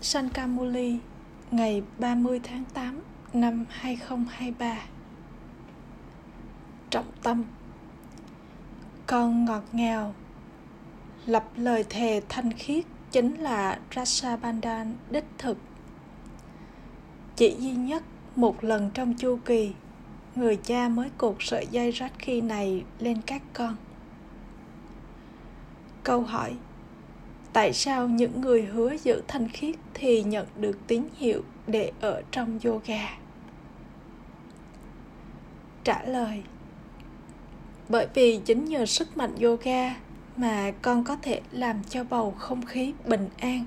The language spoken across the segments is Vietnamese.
Sankamuli, ngày 30 tháng 8 năm 2023 Trọng tâm. Con ngọt ngào. Lập lời thề thanh khiết chính là Rasabandhan đích thực. Chỉ duy nhất một lần trong chu kỳ, Người cha mới cột sợi dây rách khi này lên các con. Câu hỏi tại sao những người hứa giữ thanh khiết thì nhận được tín hiệu để ở trong yoga? Trả lời, bởi vì chính nhờ sức mạnh yoga mà con có thể làm cho bầu không khí bình an.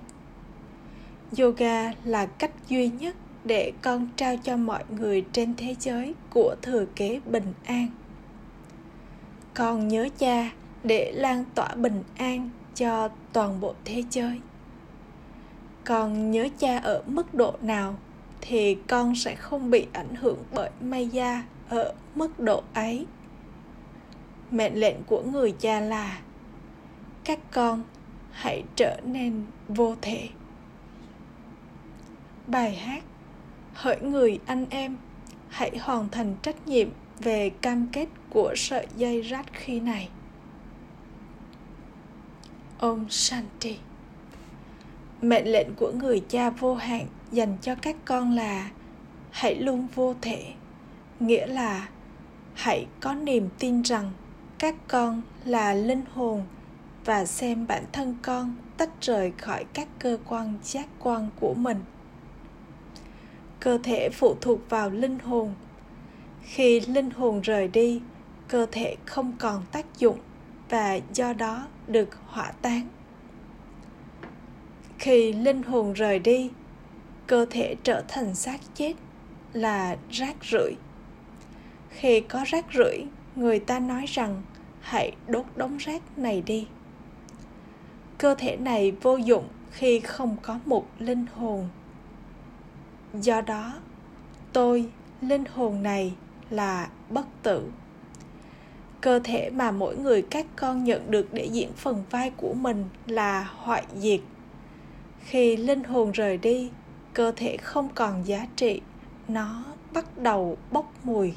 Yoga là cách duy nhất để con trao cho mọi người trên thế giới của thừa kế bình an. Con nhớ cha để lan tỏa bình an cho toàn bộ thế giới. Con nhớ cha ở mức độ nào thì con sẽ không bị ảnh hưởng bởi maya ở mức độ ấy. Mệnh lệnh của người cha là, các con hãy trở nên vô thể. Bài hát, hỡi người anh em, hãy hoàn thành trách nhiệm về cam kết của sợi dây rát khi này. Om Shanti Mệnh lệnh của người cha vô hạn dành cho các con là hãy luôn vô thể, nghĩa là hãy có niềm tin rằng các con là linh hồn và xem bản thân con tách rời khỏi các cơ quan giác quan của mình. Cơ thể phụ thuộc vào linh hồn. Khi linh hồn rời đi, cơ thể không còn tác dụng và do đó được hỏa táng. Khi linh hồn rời đi, cơ thể trở thành xác chết là rác rưởi. Khi có rác rưởi, người ta nói rằng hãy đốt đống rác này đi. Cơ thể này vô dụng khi không có một linh hồn. Do đó, tôi, linh hồn này là bất tử cơ thể mà mỗi người các con nhận được để diễn phần vai của mình là hoại diệt. Khi linh hồn rời đi, cơ thể không còn giá trị, nó bắt đầu bốc mùi.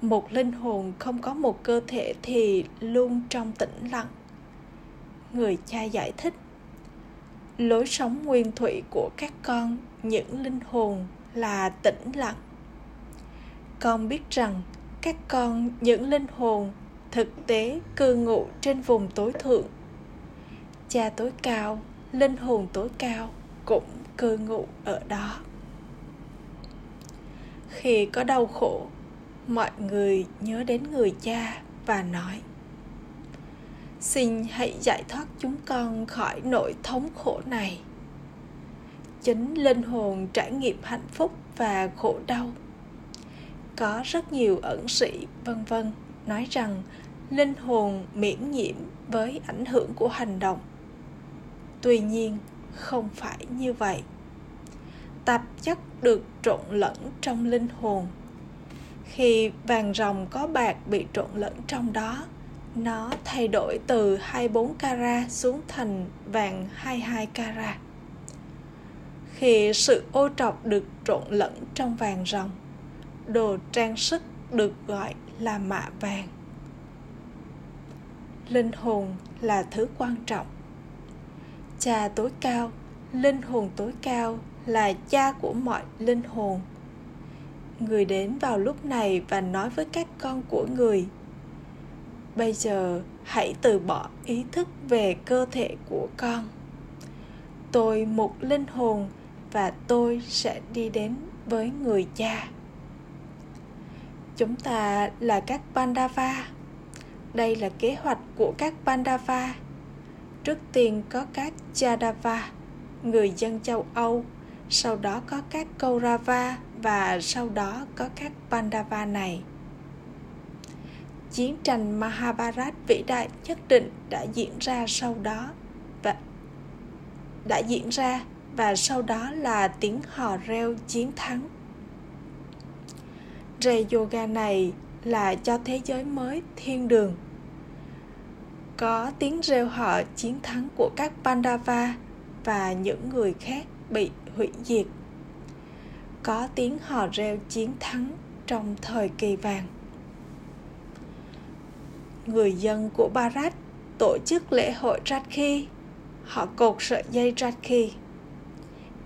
Một linh hồn không có một cơ thể thì luôn trong tĩnh lặng. Người cha giải thích, lối sống nguyên thủy của các con, những linh hồn là tĩnh lặng. Con biết rằng các con những linh hồn thực tế cư ngụ trên vùng tối thượng. Cha tối cao, linh hồn tối cao cũng cư ngụ ở đó. Khi có đau khổ, mọi người nhớ đến người cha và nói, xin hãy giải thoát chúng con khỏi nỗi thống khổ này. Chính linh hồn trải nghiệm hạnh phúc và khổ đau có rất nhiều ẩn sĩ vân vân nói rằng linh hồn miễn nhiễm với ảnh hưởng của hành động. Tuy nhiên không phải như vậy. Tạp chất được trộn lẫn trong linh hồn. Khi vàng rồng có bạc bị trộn lẫn trong đó nó thay đổi từ 24 carat xuống thành vàng 22 carat. Khi sự ô trọc được trộn lẫn trong vàng rồng, đồ trang sức được gọi là mạ vàng. Linh hồn là thứ quan trọng. Cha tối cao, linh hồn tối cao là cha của mọi linh hồn. Người đến vào lúc này và nói với các con của người, bây giờ hãy từ bỏ ý thức về cơ thể của con. Tôi một linh hồn và tôi sẽ đi đến với người cha chúng ta là các Pandava. Đây là kế hoạch của các Pandava. Trước tiên có các Jadava, người dân châu Âu, sau đó có các Kaurava và sau đó có các Pandava này. Chiến tranh Mahabharat vĩ đại nhất định đã diễn ra sau đó và đã diễn ra và sau đó là tiếng hò reo chiến thắng Ray Yoga này là cho thế giới mới thiên đường. Có tiếng reo hò chiến thắng của các Pandava và những người khác bị hủy diệt có tiếng hò reo chiến thắng trong thời kỳ vàng người dân của Bharat tổ chức lễ hội Rakhi. Họ cột sợi dây Rakhi.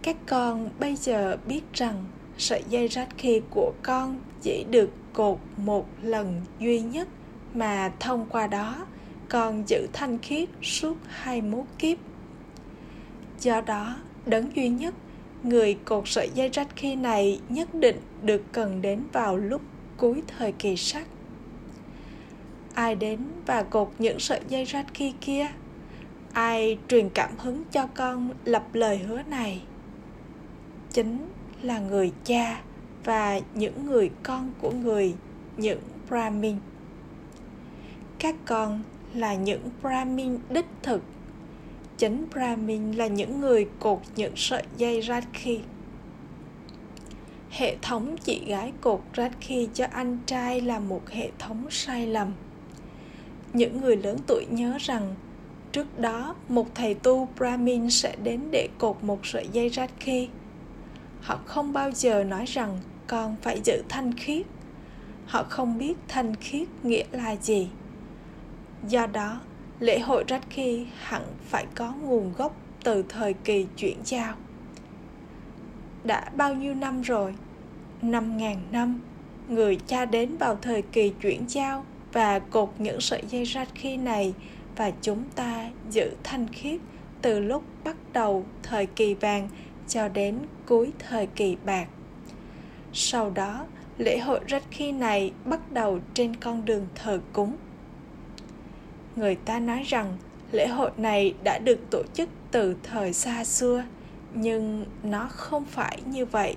Các con bây giờ biết rằng sợi dây Rakhi của con chỉ được cột một lần duy nhất mà thông qua đó còn giữ thanh khiết suốt 21 kiếp. Do đó, đấng duy nhất, người cột sợi dây Rakhi này nhất định được cần đến vào lúc cuối thời kỳ sắc ai đến và cột những sợi dây rách khi kia? Ai truyền cảm hứng cho con lập lời hứa này? Chính là người cha và những người con của người, những brahmin. Các con là những brahmin đích thực. Chính brahmin là những người cột những sợi dây rakhi hệ thống chị gái cột rakhi cho anh trai là một hệ thống sai lầm. Những người lớn tuổi nhớ rằng, trước đó một thầy tu brahmin sẽ đến để cột một sợi dây rakhi họ không bao giờ nói rằng con phải giữ thanh khiết. Họ không biết thanh khiết nghĩa là gì. Do đó, lễ hội rakhi hẳn phải có nguồn gốc từ thời kỳ chuyển giao. Đã bao nhiêu năm rồi? Năm ngàn năm, người cha đến vào thời kỳ chuyển giao và cột những sợi dây rách khi này và chúng ta giữ thanh khiết từ lúc bắt đầu thời kỳ vàng cho đến cuối thời kỳ bạc. Sau đó, lễ hội rách khi này bắt đầu trên con đường thờ cúng. Người ta nói rằng lễ hội này đã được tổ chức từ thời xa xưa, nhưng nó không phải như vậy.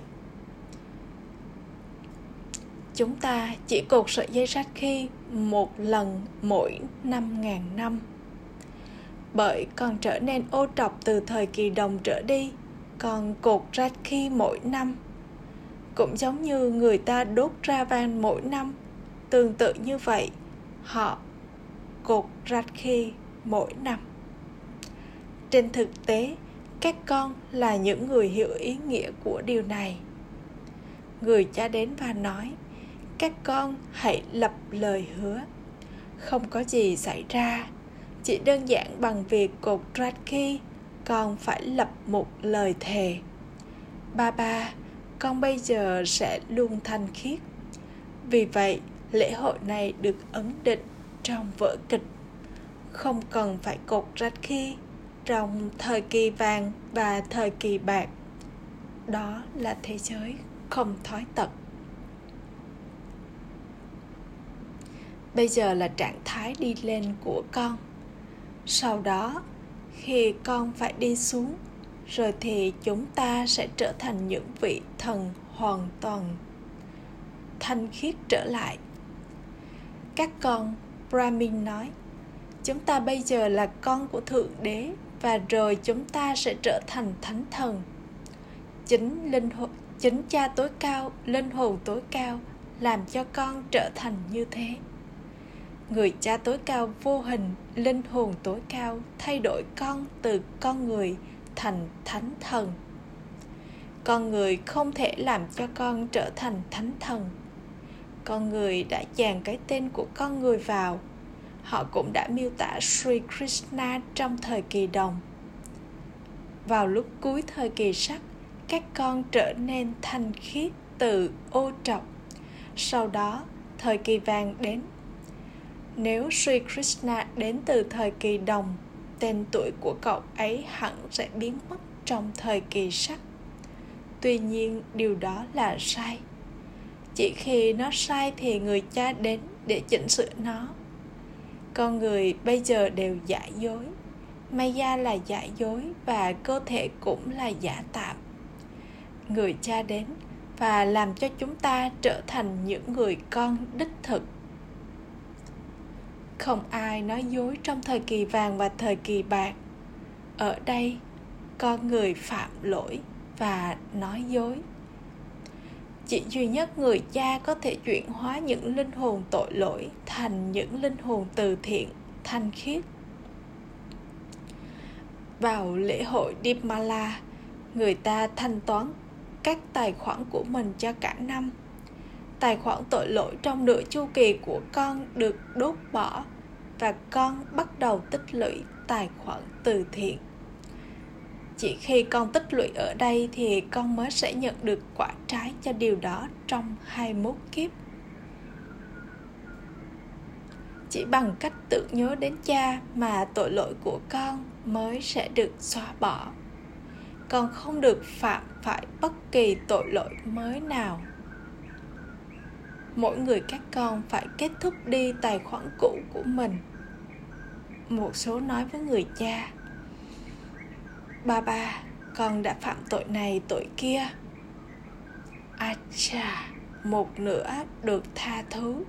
Chúng ta chỉ cột sợi dây rách khi một lần mỗi năm ngàn năm. Bởi còn trở nên ô trọc từ thời kỳ đồng trở đi còn cột rách khi mỗi năm cũng giống như người ta đốt ra van mỗi năm. Tương tự như vậy, họ cột rạch khi mỗi năm. Trên thực tế, các con là những người hiểu ý nghĩa của điều này. Người cha đến và nói, các con hãy lập lời hứa, không có gì xảy ra, chỉ đơn giản bằng việc cột Radki con phải lập một lời thề. Ba ba con bây giờ sẽ luôn thanh khiết. Vì vậy, lễ hội này được ấn định trong vở kịch. Không cần phải cột Radki trong thời kỳ vàng và thời kỳ bạc. Đó là thế giới không thói tật. Bây giờ là trạng thái đi lên của con. Sau đó, khi con phải đi xuống rồi thì chúng ta sẽ trở thành những vị thần hoàn toàn thanh khiết trở lại. Các con, brahmin nói, chúng ta bây giờ là con của thượng đế và rồi chúng ta sẽ trở thành thánh thần. Chính linh hồn, chính cha tối cao, linh hồn tối cao làm cho con trở thành như thế. Người cha tối cao vô hình, linh hồn tối cao thay đổi con từ con người thành thánh thần. Con người không thể làm cho con trở thành thánh thần. Con người đã dàn cái tên của con người vào. Họ cũng đã miêu tả sri krishna trong thời kỳ đồng. Vào lúc cuối thời kỳ sắc các con trở nên thanh khiết từ ô trọc sau đó thời kỳ vàng đến. Nếu Sri Krishna đến từ thời kỳ đồng, tên tuổi của cậu ấy hẳn sẽ biến mất trong thời kỳ sắc. Tuy nhiên, điều đó là sai. Chỉ khi nó sai thì người cha đến để chỉnh sửa nó. Con người bây giờ đều giả dối. Maya là giả dối và cơ thể cũng là giả tạm. Người cha đến và làm cho chúng ta trở thành những người con đích thực không ai nói dối trong thời kỳ vàng và thời kỳ bạc. Ở đây con người phạm lỗi và nói dối. Chỉ duy nhất người cha có thể chuyển hóa những linh hồn tội lỗi thành những linh hồn từ thiện thanh khiết. Vào lễ hội Dipmala, người ta thanh toán các tài khoản của mình cho cả năm. Tài khoản tội lỗi trong nửa chu kỳ của con được đốt bỏ và con bắt đầu tích lũy tài khoản từ thiện. Chỉ khi con tích lũy ở đây thì con mới sẽ nhận được quả trái cho điều đó trong 21 kiếp. Chỉ bằng cách tưởng nhớ đến cha mà tội lỗi của con mới sẽ được xóa bỏ con không được phạm phải bất kỳ tội lỗi mới nào mỗi người các con phải kết thúc đi tài khoản cũ của mình. Một số nói với người cha, ba ba, con đã phạm tội này, tội kia. A chà một nửa được tha thứ.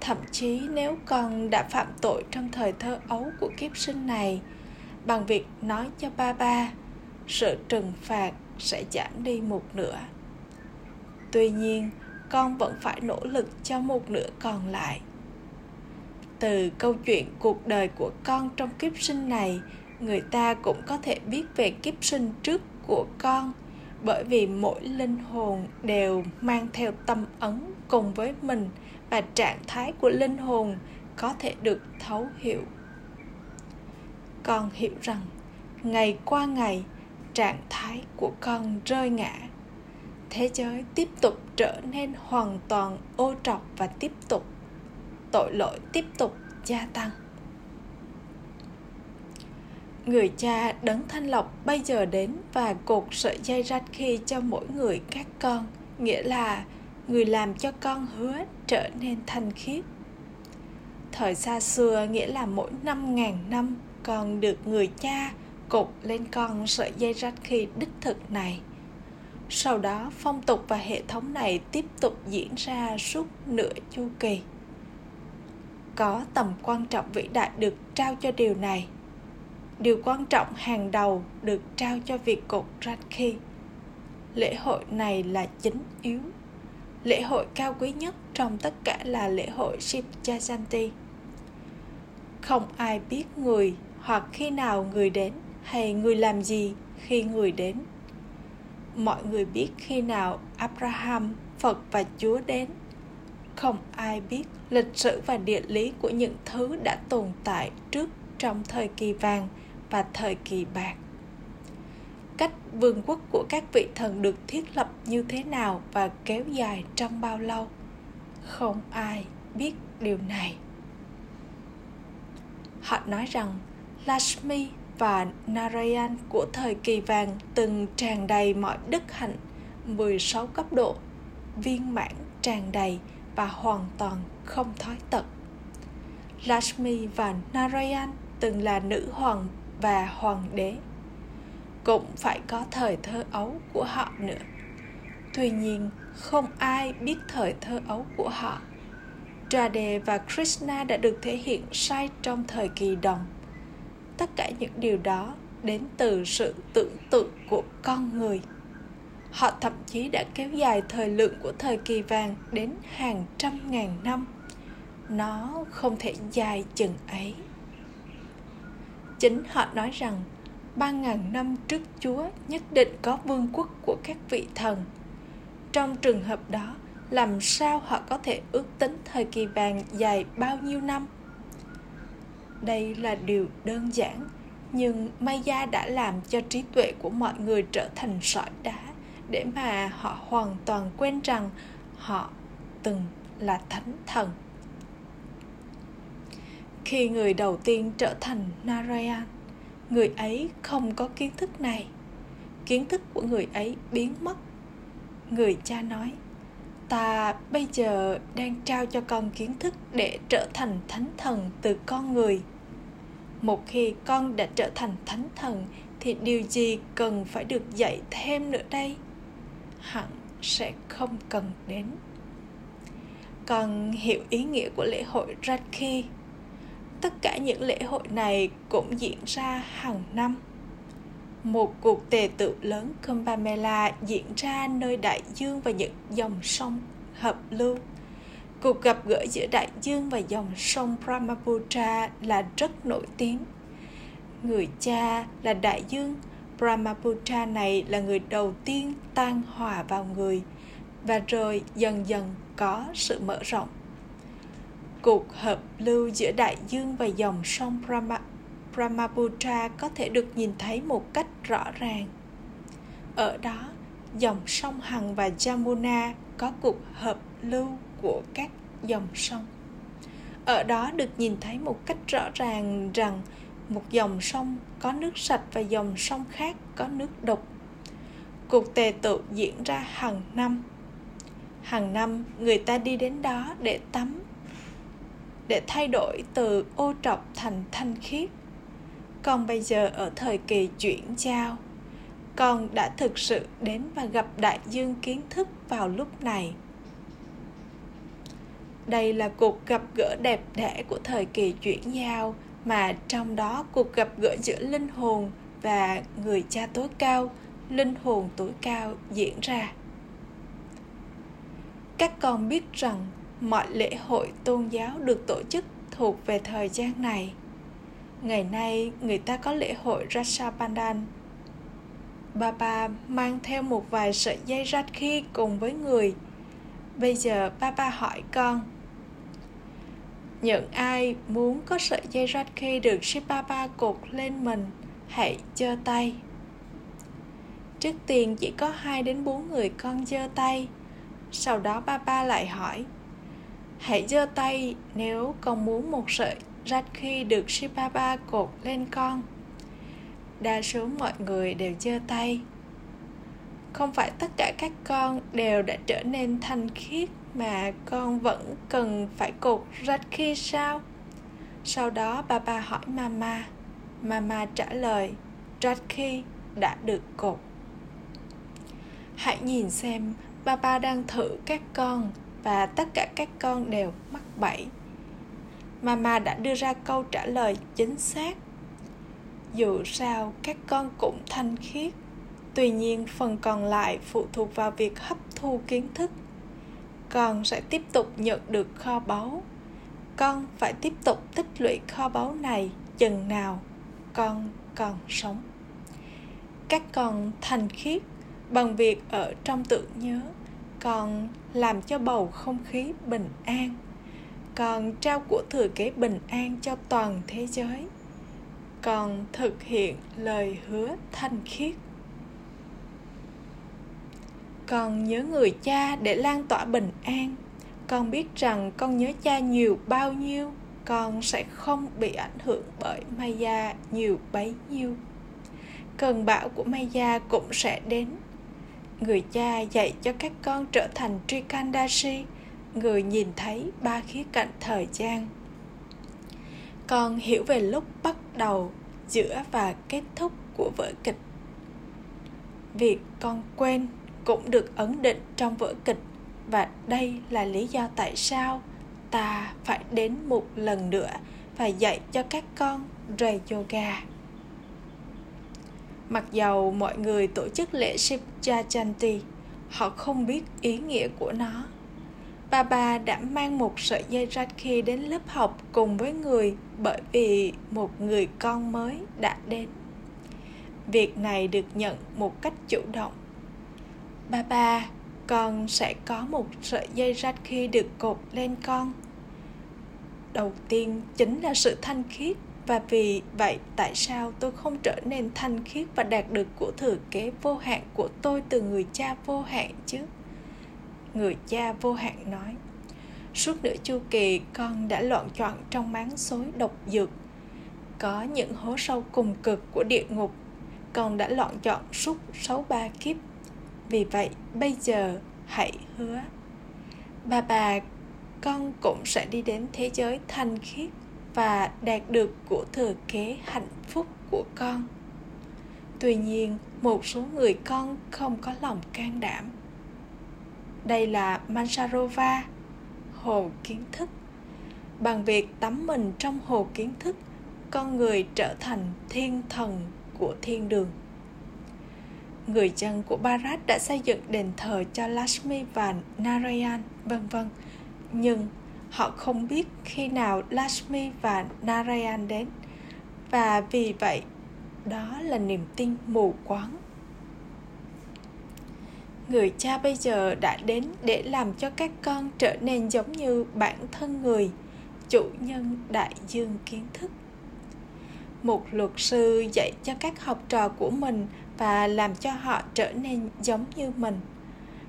Thậm chí nếu con đã phạm tội trong thời thơ ấu của kiếp sinh này, bằng việc nói cho ba ba, sự trừng phạt sẽ giảm đi một nửa. Tuy nhiên con vẫn phải nỗ lực cho một nửa còn lại. Từ câu chuyện cuộc đời của con trong kiếp sinh này, người ta cũng có thể biết về kiếp sinh trước của con, bởi vì mỗi linh hồn đều mang theo tâm ấn cùng với mình và trạng thái của linh hồn có thể được thấu hiểu. Con hiểu rằng, ngày qua ngày, trạng thái của con rơi ngã thế giới tiếp tục trở nên hoàn toàn ô trọc và tiếp tục, tội lỗi tiếp tục gia tăng. Người cha đấng thanh lọc bây giờ đến và cột sợi dây rách khi cho mỗi người các con, nghĩa là người làm cho con hứa trở nên thanh khiết. Thời xa xưa, nghĩa là mỗi năm ngàn năm, con được người cha cột lên con sợi dây rách khi đích thực này sau đó, phong tục và hệ thống này tiếp tục diễn ra suốt nửa chu kỳ có tầm quan trọng vĩ đại được trao cho điều này điều quan trọng hàng đầu được trao cho việc cột Rakhi. Lễ hội này là chính yếu. Lễ hội cao quý nhất trong tất cả là lễ hội Shiv Jayanti. Không ai biết người hoặc khi nào người đến hay người làm gì khi người đến mọi người biết khi nào abraham, phật và chúa đến? Không ai biết. Lịch sử và địa lý của những thứ đã tồn tại trước trong thời kỳ vàng và thời kỳ bạc. Cách vương quốc của các vị thần được thiết lập như thế nào và kéo dài trong bao lâu? Không ai biết điều này. Họ nói rằng Lashmi và Narayan của thời kỳ vàng từng tràn đầy mọi đức hạnh 16 cấp độ, viên mãn tràn đầy và hoàn toàn không thói tật. Lashmi và Narayan từng là nữ hoàng và hoàng đế. Cũng phải có thời thơ ấu của họ nữa. Tuy nhiên, không ai biết thời thơ ấu của họ. Radhe và Krishna đã được thể hiện sai trong thời kỳ đồng tất cả những điều đó đến từ sự tưởng tượng của con người. Họ thậm chí đã kéo dài thời lượng của thời kỳ vàng đến hàng trăm ngàn năm. Nó không thể dài chừng ấy. Chính họ nói rằng, ba ngàn năm trước chúa nhất định có vương quốc của các vị thần. Trong trường hợp đó, làm sao họ có thể ước tính thời kỳ vàng dài bao nhiêu năm? Đây là điều đơn giản, nhưng maya đã làm cho trí tuệ của mọi người trở thành sỏi đá để mà họ hoàn toàn quên rằng họ từng là thánh thần. Khi người đầu tiên trở thành narayan, người ấy không có kiến thức này. Kiến thức của người ấy biến mất. Người cha nói, ta bây giờ đang trao cho con kiến thức để trở thành thánh thần từ con người một khi con đã trở thành thánh thần, thì điều gì cần phải được dạy thêm nữa đây hẳn sẽ không cần đến con hiểu ý nghĩa của lễ hội Rakhi. Tất cả những lễ hội này cũng diễn ra hàng năm. Một cuộc tề tự lớn Kumbh Mela diễn ra nơi đại dương và những dòng sông hợp lưu Cuộc gặp gỡ giữa đại dương và dòng sông Brahmaputra là rất nổi tiếng. người cha là đại dương brahmaputra này là người đầu tiên tan hòa vào người và rồi dần dần có sự mở rộng cuộc hợp lưu giữa đại dương và dòng sông Brahma, Brahmaputra có thể được nhìn thấy một cách rõ ràng. Ở đó, dòng sông Hằng và Jamuna có cuộc hợp lưu của các dòng sông. Ở đó được nhìn thấy một cách rõ ràng rằng một dòng sông có nước sạch và dòng sông khác có nước độc. Cuộc tề tự diễn ra hàng năm. Hàng năm, người ta đi đến đó để tắm, để thay đổi từ ô trọc thành thanh khiết. Còn bây giờ ở thời kỳ chuyển giao, con đã thực sự đến và gặp đại dương kiến thức vào lúc này đây là cuộc gặp gỡ đẹp đẽ của thời kỳ chuyển giao mà trong đó cuộc gặp gỡ giữa linh hồn và người cha tối cao linh hồn tối cao diễn ra. Các con biết rằng mọi lễ hội tôn giáo được tổ chức thuộc về thời gian này. Ngày nay người ta có lễ hội Rashabandan Baba mang theo một vài sợi dây Rakhi cùng với người. Bây giờ Baba hỏi con, những ai muốn có sợi dây Rakhi được Shibaba cột lên mình, hãy giơ tay. Trước tiên chỉ có 2 đến 4 người con giơ tay. Sau đó Ba Ba lại hỏi, hãy giơ tay nếu con muốn một sợi Rakhi được Shibaba cột lên con đa số mọi người đều giơ tay không phải tất cả các con đều đã trở nên thanh khiết mà con vẫn cần phải cột rách khi sao? Sau đó bà bà hỏi mama. Mama trả lời, rách khi đã được cột. Hãy nhìn xem bà ba đang thử các con và tất cả các con đều mắc bẫy. Mama đã đưa ra câu trả lời chính xác. Dù sao, các con cũng thanh khiết. Tuy nhiên, phần còn lại phụ thuộc vào việc hấp thu kiến thức con sẽ tiếp tục nhận được kho báu. Con phải tiếp tục tích lũy kho báu này chừng nào con còn sống. Các con thành khiết bằng việc ở trong tự nhớ. Con làm cho bầu không khí bình an. Con trao của thừa kế bình an cho toàn thế giới. Con thực hiện lời hứa thanh khiết con nhớ người cha để lan tỏa bình an. Con biết rằng con nhớ cha nhiều bao nhiêu, con sẽ không bị ảnh hưởng bởi maya nhiều bấy nhiêu. Cơn bão của maya cũng sẽ đến. Người cha dạy cho các con trở thành trikandashi. Người nhìn thấy ba khía cạnh thời gian. Con hiểu về lúc bắt đầu, giữa và kết thúc của vở kịch. Việc con quên cũng được ấn định trong vở kịch và đây là lý do tại sao ta phải đến một lần nữa và dạy cho các con rời yoga mặc dầu mọi người tổ chức lễ Shiv Jayanti họ không biết ý nghĩa của nó bà bà đã mang một sợi dây Rakhi đến lớp học cùng với người bởi vì một người con mới đã đến. Việc này được nhận một cách chủ động. Ba ba, con sẽ có một sợi dây Rakhi được cột lên con. Đầu tiên chính là sự thanh khiết và vì vậy tại sao tôi không trở nên thanh khiết và đạt được của thừa kế vô hạn của tôi từ người cha vô hạn chứ? người cha vô hạn nói suốt nửa chu kỳ con đã loạn chọn trong máng xối độc dược có những hố sâu cùng cực của địa ngục con đã loạn chọn suốt sáu ba kiếp vì vậy bây giờ hãy hứa bà bà con cũng sẽ đi đến thế giới thanh khiết và đạt được của thừa kế hạnh phúc của con tuy nhiên một số người con không có lòng can đảm đây là Mansarova, hồ kiến thức. Bằng việc tắm mình trong hồ kiến thức, con người trở thành thiên thần của thiên đường. Người dân của Bharat đã xây dựng đền thờ cho Lakshmi và Narayan, vân vân. Nhưng họ không biết khi nào Lakshmi và Narayan đến. Và vì vậy, đó là niềm tin mù quáng người cha bây giờ đã đến để làm cho các con trở nên giống như bản thân người chủ nhân đại dương kiến thức một luật sư dạy cho các học trò của mình và làm cho họ trở nên giống như mình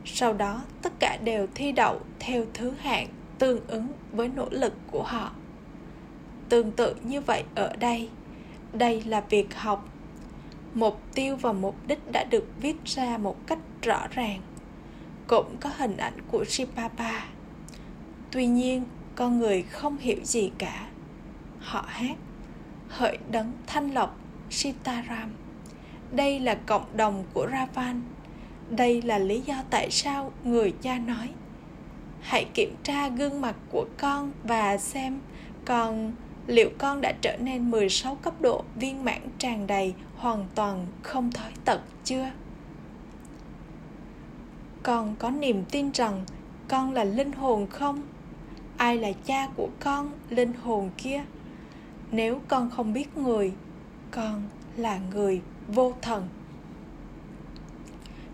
sau đó tất cả đều thi đậu theo thứ hạng tương ứng với nỗ lực của họ tương tự như vậy ở đây đây là việc học mục tiêu và mục đích đã được viết ra một cách rõ ràng cũng có hình ảnh của Shipapa. Tuy nhiên, con người không hiểu gì cả. Họ hát Hỡi đấng thanh lọc Sitaram. Đây là cộng đồng của Ravan. Đây là lý do tại sao người cha nói Hãy kiểm tra gương mặt của con và xem còn liệu con đã trở nên 16 cấp độ viên mãn tràn đầy hoàn toàn không thói tật chưa? Con có niềm tin rằng con là linh hồn không? Ai là cha của con, linh hồn kia? Nếu con không biết người, con là người vô thần.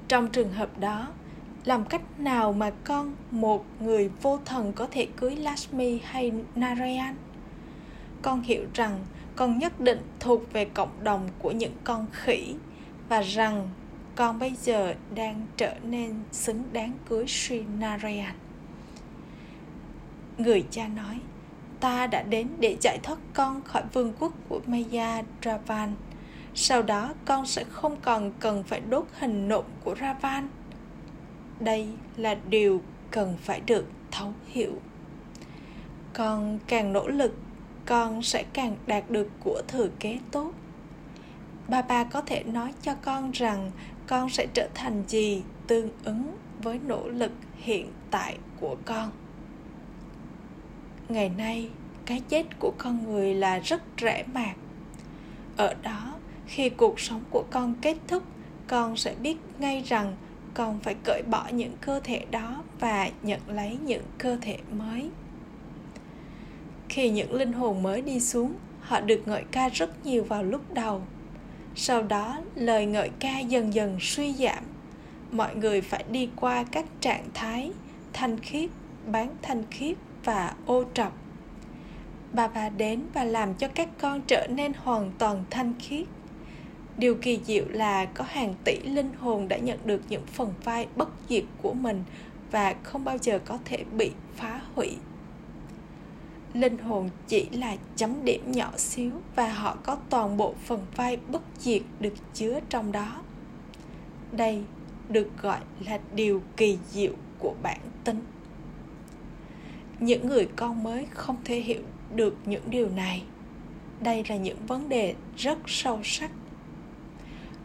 Trong trường hợp đó, làm cách nào mà con một người vô thần có thể cưới Lashmi hay Narayan? Con hiểu rằng con nhất định thuộc về cộng đồng của những con khỉ và rằng con bây giờ đang trở nên xứng đáng cưới Sri Narayan. Người cha nói, ta đã đến để giải thoát con khỏi vương quốc của Maya Dravan. Sau đó, con sẽ không còn cần phải đốt hình nộm của Ravan. Đây là điều cần phải được thấu hiểu. Con càng nỗ lực, con sẽ càng đạt được của thừa kế tốt ba ba có thể nói cho con rằng con sẽ trở thành gì tương ứng với nỗ lực hiện tại của con ngày nay, cái chết của con người là rất rẻ mạt ở đó khi cuộc sống của con kết thúc, con sẽ biết ngay rằng con phải cởi bỏ những cơ thể đó và nhận lấy những cơ thể mới. Khi những linh hồn mới đi xuống, họ được ngợi ca rất nhiều vào lúc đầu. Sau đó, lời ngợi ca dần dần suy giảm. Mọi người phải đi qua các trạng thái thanh khiết, bán thanh khiết và ô trọc. Bà bà đến và làm cho các con trở nên hoàn toàn thanh khiết điều kỳ diệu là có hàng tỷ linh hồn đã nhận được những phần vai bất diệt của mình và không bao giờ có thể bị phá hủy. Linh hồn chỉ là chấm điểm nhỏ xíu và họ có toàn bộ phần vai bất diệt được chứa trong đó. Đây được gọi là điều kỳ diệu của bản tính. Những người con mới không thể hiểu được những điều này. Đây là những vấn đề rất sâu sắc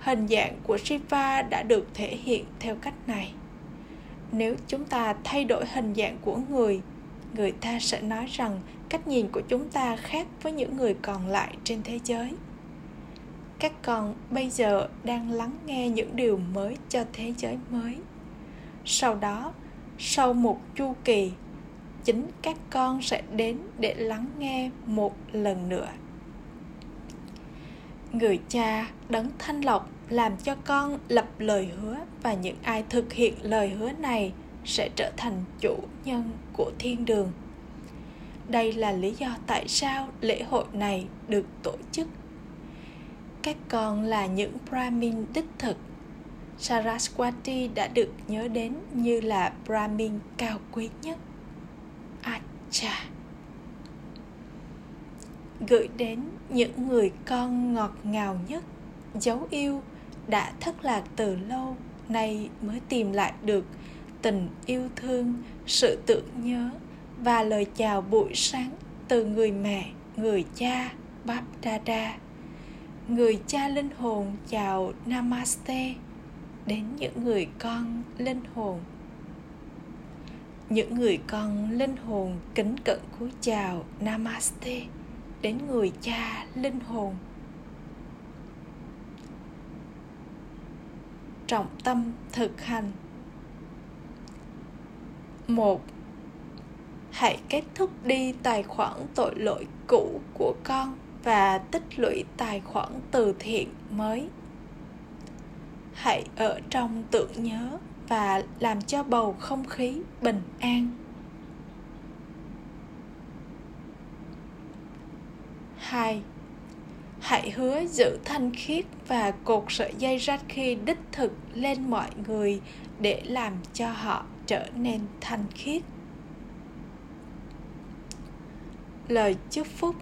hình dạng của shiva đã được thể hiện theo cách này. Nếu chúng ta thay đổi hình dạng của người người ta sẽ nói rằng cách nhìn của chúng ta khác với những người còn lại trên thế giới. Các con bây giờ đang lắng nghe những điều mới cho thế giới mới. Sau đó, sau một chu kỳ, chính các con sẽ đến để lắng nghe một lần nữa người cha đấng thanh lọc làm cho con lập lời hứa và những ai thực hiện lời hứa này sẽ trở thành chủ nhân của thiên đường. Đây là lý do tại sao lễ hội này được tổ chức. Các con là những brahmin đích thực. Saraswati đã được nhớ đến như là brahmin cao quý nhất. Acha gửi đến những người con ngọt ngào nhất dấu yêu đã thất lạc từ lâu nay mới tìm lại được tình yêu thương sự tưởng nhớ và lời chào buổi sáng từ người mẹ, người cha, Bap Dada. Người cha linh hồn chào Namaste đến những người con linh hồn. Những người con linh hồn kính cận cúi chào Namaste đến người cha linh hồn. Trọng tâm thực hành. Một, hãy kết thúc đi tài khoản tội lỗi cũ của con và tích lũy tài khoản từ thiện mới. Hãy ở trong tưởng nhớ và làm cho bầu không khí bình an. 2. hãy hứa giữ thanh khiết và cột sợi dây rách khi đích thực lên mọi người để làm cho họ trở nên thanh khiết. Lời chúc phúc.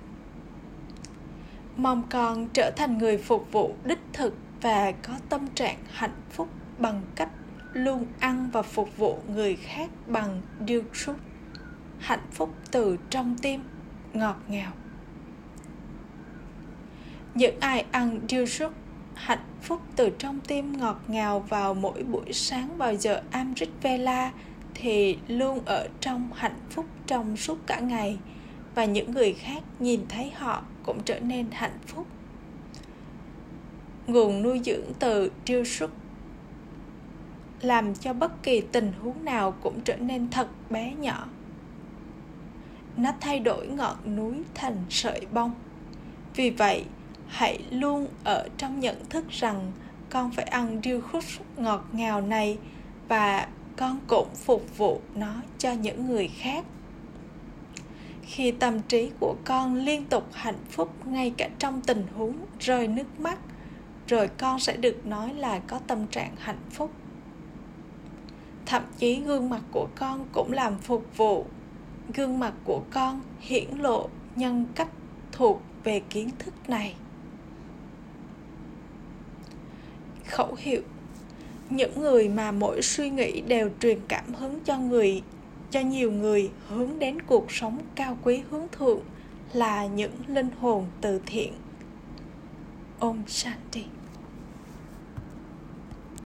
Mong con trở thành người phục vụ đích thực và có tâm trạng hạnh phúc bằng cách luôn ăn và phục vụ người khác bằng điêu trúc hạnh phúc từ trong tim, ngọt ngào những ai ăn điêu rút hạnh phúc từ trong tim ngọt ngào vào mỗi buổi sáng vào giờ Amrit Vela thì luôn ở trong hạnh phúc trong suốt cả ngày, và những người khác nhìn thấy họ cũng trở nên hạnh phúc. Nguồn nuôi dưỡng từ triêu xuất làm cho bất kỳ tình huống nào cũng trở nên thật bé nhỏ. Nó thay đổi ngọn núi thành sợi bông. Vì vậy hãy luôn ở trong nhận thức rằng con phải ăn điêu khúc ngọt ngào này và con cũng phục vụ nó cho những người khác. Khi tâm trí của con liên tục hạnh phúc ngay cả trong tình huống rơi nước mắt, rồi con sẽ được nói là có tâm trạng hạnh phúc. Thậm chí gương mặt của con cũng làm phục vụ. Gương mặt của con hiển lộ nhân cách thuộc về kiến thức này. Khẩu hiệu. Những người mà mỗi suy nghĩ đều truyền cảm hứng cho người, cho nhiều người hướng đến cuộc sống cao quý hướng thượng là những linh hồn từ thiện. Om Shanti.